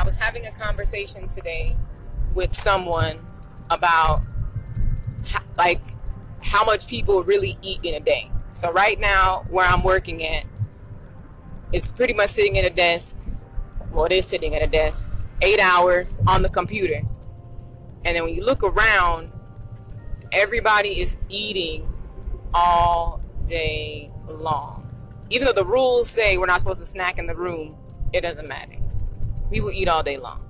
I was having a conversation today with someone about how, like how much people really eat in a day. So right now, where I'm working at, it's pretty much sitting at a desk. Well, it is sitting at a desk, eight hours on the computer. And then when you look around, everybody is eating all day long. Even though the rules say we're not supposed to snack in the room, it doesn't matter. We will eat all day long.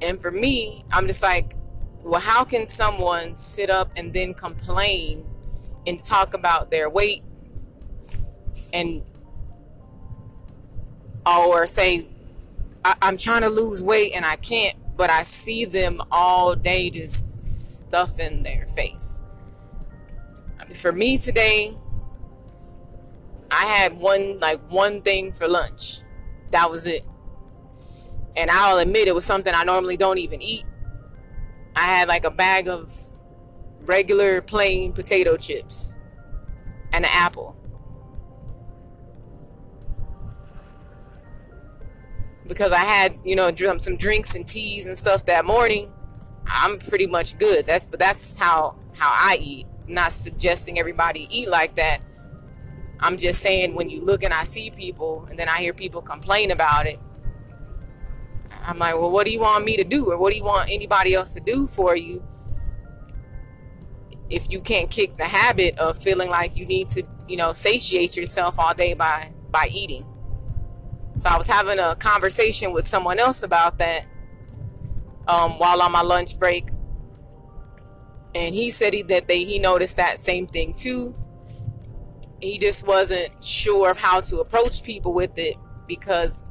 And for me, I'm just like, well, how can someone sit up and then complain and talk about their weight and or say I, am trying to lose weight and I can't, but I see them all day just stuffing their face. For me today, I had one like one thing for lunch. That was it. And I'll admit it was something I normally don't even eat. I had like a bag of regular plain potato chips and an apple. Because I had, you know, some drinks and teas and stuff that morning, I'm pretty much good. That's but that's how how I eat. I'm not suggesting everybody eat like that. I'm just saying when you look and I see people and then I hear people complain about it, I'm like, well, what do you want me to do? Or what do you want anybody else to do for you? If you can't kick the habit of feeling like you need to, you know, satiate yourself all day by by eating. So I was having a conversation with someone else about that um, while on my lunch break, and he said he, that they he noticed that same thing too. He just wasn't sure of how to approach people with it because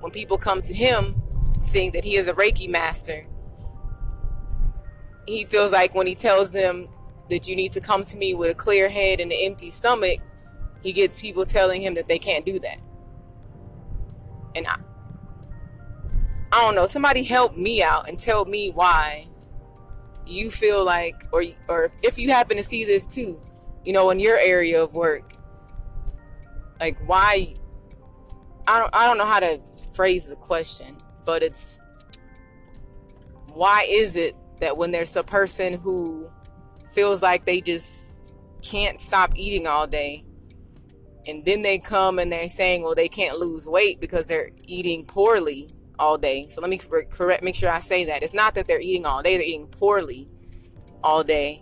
when people come to him seeing that he is a Reiki master, he feels like when he tells them that you need to come to me with a clear head and an empty stomach, he gets people telling him that they can't do that. And I, I don't know, somebody help me out and tell me why you feel like, or, or if you happen to see this too, you know, in your area of work, like why, I don't, I don't know how to phrase the question but it's why is it that when there's a person who feels like they just can't stop eating all day and then they come and they're saying well they can't lose weight because they're eating poorly all day. So let me correct make sure i say that. It's not that they're eating all day they're eating poorly all day.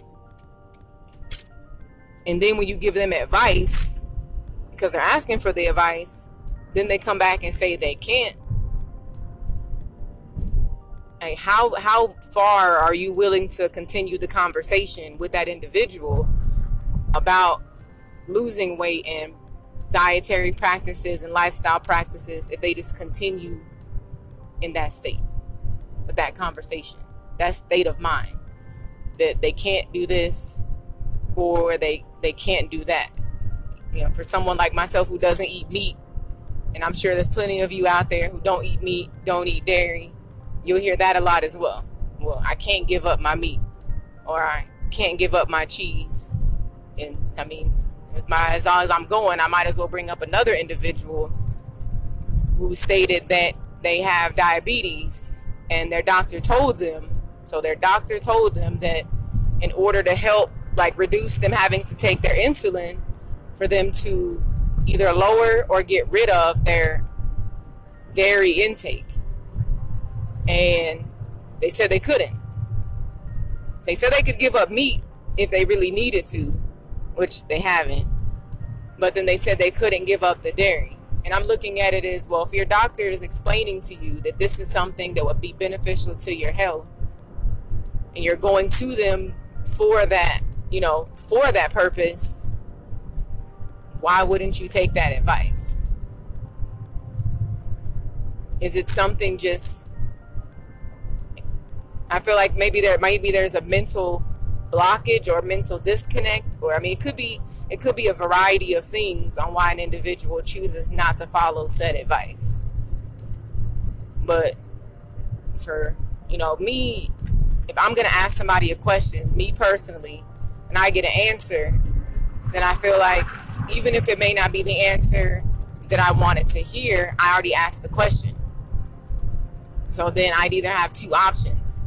And then when you give them advice because they're asking for the advice then they come back and say they can't like how how far are you willing to continue the conversation with that individual about losing weight and dietary practices and lifestyle practices if they just continue in that state with that conversation that state of mind that they can't do this or they they can't do that? You know for someone like myself who doesn't eat meat and i'm sure there's plenty of you out there who don't eat meat don't eat dairy You'll hear that a lot as well. Well, I can't give up my meat, or I can't give up my cheese. And I mean, as my as long as I'm going, I might as well bring up another individual who stated that they have diabetes, and their doctor told them. So their doctor told them that in order to help, like reduce them having to take their insulin, for them to either lower or get rid of their dairy intake and they said they couldn't. They said they could give up meat if they really needed to, which they haven't. But then they said they couldn't give up the dairy. And I'm looking at it as well, if your doctor is explaining to you that this is something that would be beneficial to your health, and you're going to them for that, you know, for that purpose, why wouldn't you take that advice? Is it something just I feel like maybe there maybe there's a mental blockage or mental disconnect, or I mean, it could be it could be a variety of things on why an individual chooses not to follow said advice. But for you know me, if I'm gonna ask somebody a question, me personally, and I get an answer, then I feel like even if it may not be the answer that I wanted to hear, I already asked the question. So then I'd either have two options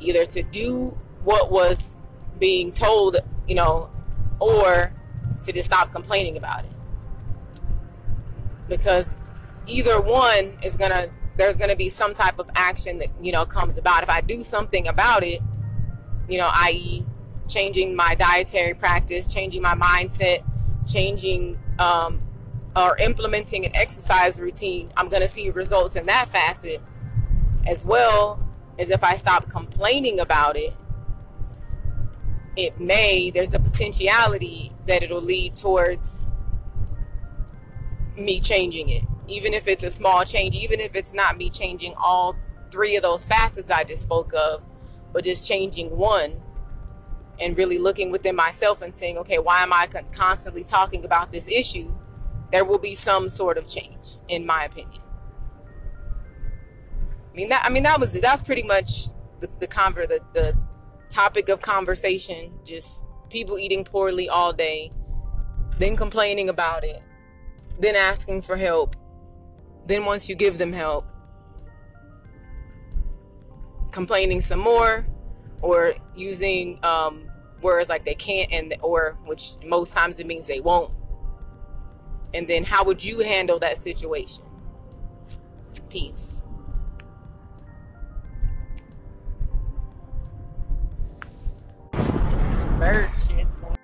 either to do what was being told, you know, or to just stop complaining about it. Because either one is going to, there's going to be some type of action that, you know, comes about. If I do something about it, you know, i.e., changing my dietary practice, changing my mindset, changing um, or implementing an exercise routine, I'm going to see results in that facet as well as if I stop complaining about it. It may, there's a potentiality that it'll lead towards me changing it. Even if it's a small change, even if it's not me changing all three of those facets I just spoke of, but just changing one and really looking within myself and saying, okay, why am I constantly talking about this issue? There will be some sort of change, in my opinion. I mean that. I mean that was that's pretty much the the conver the, the topic of conversation. Just people eating poorly all day, then complaining about it, then asking for help, then once you give them help, complaining some more, or using um, words like they can't and or which most times it means they won't and then how would you handle that situation peace bird shits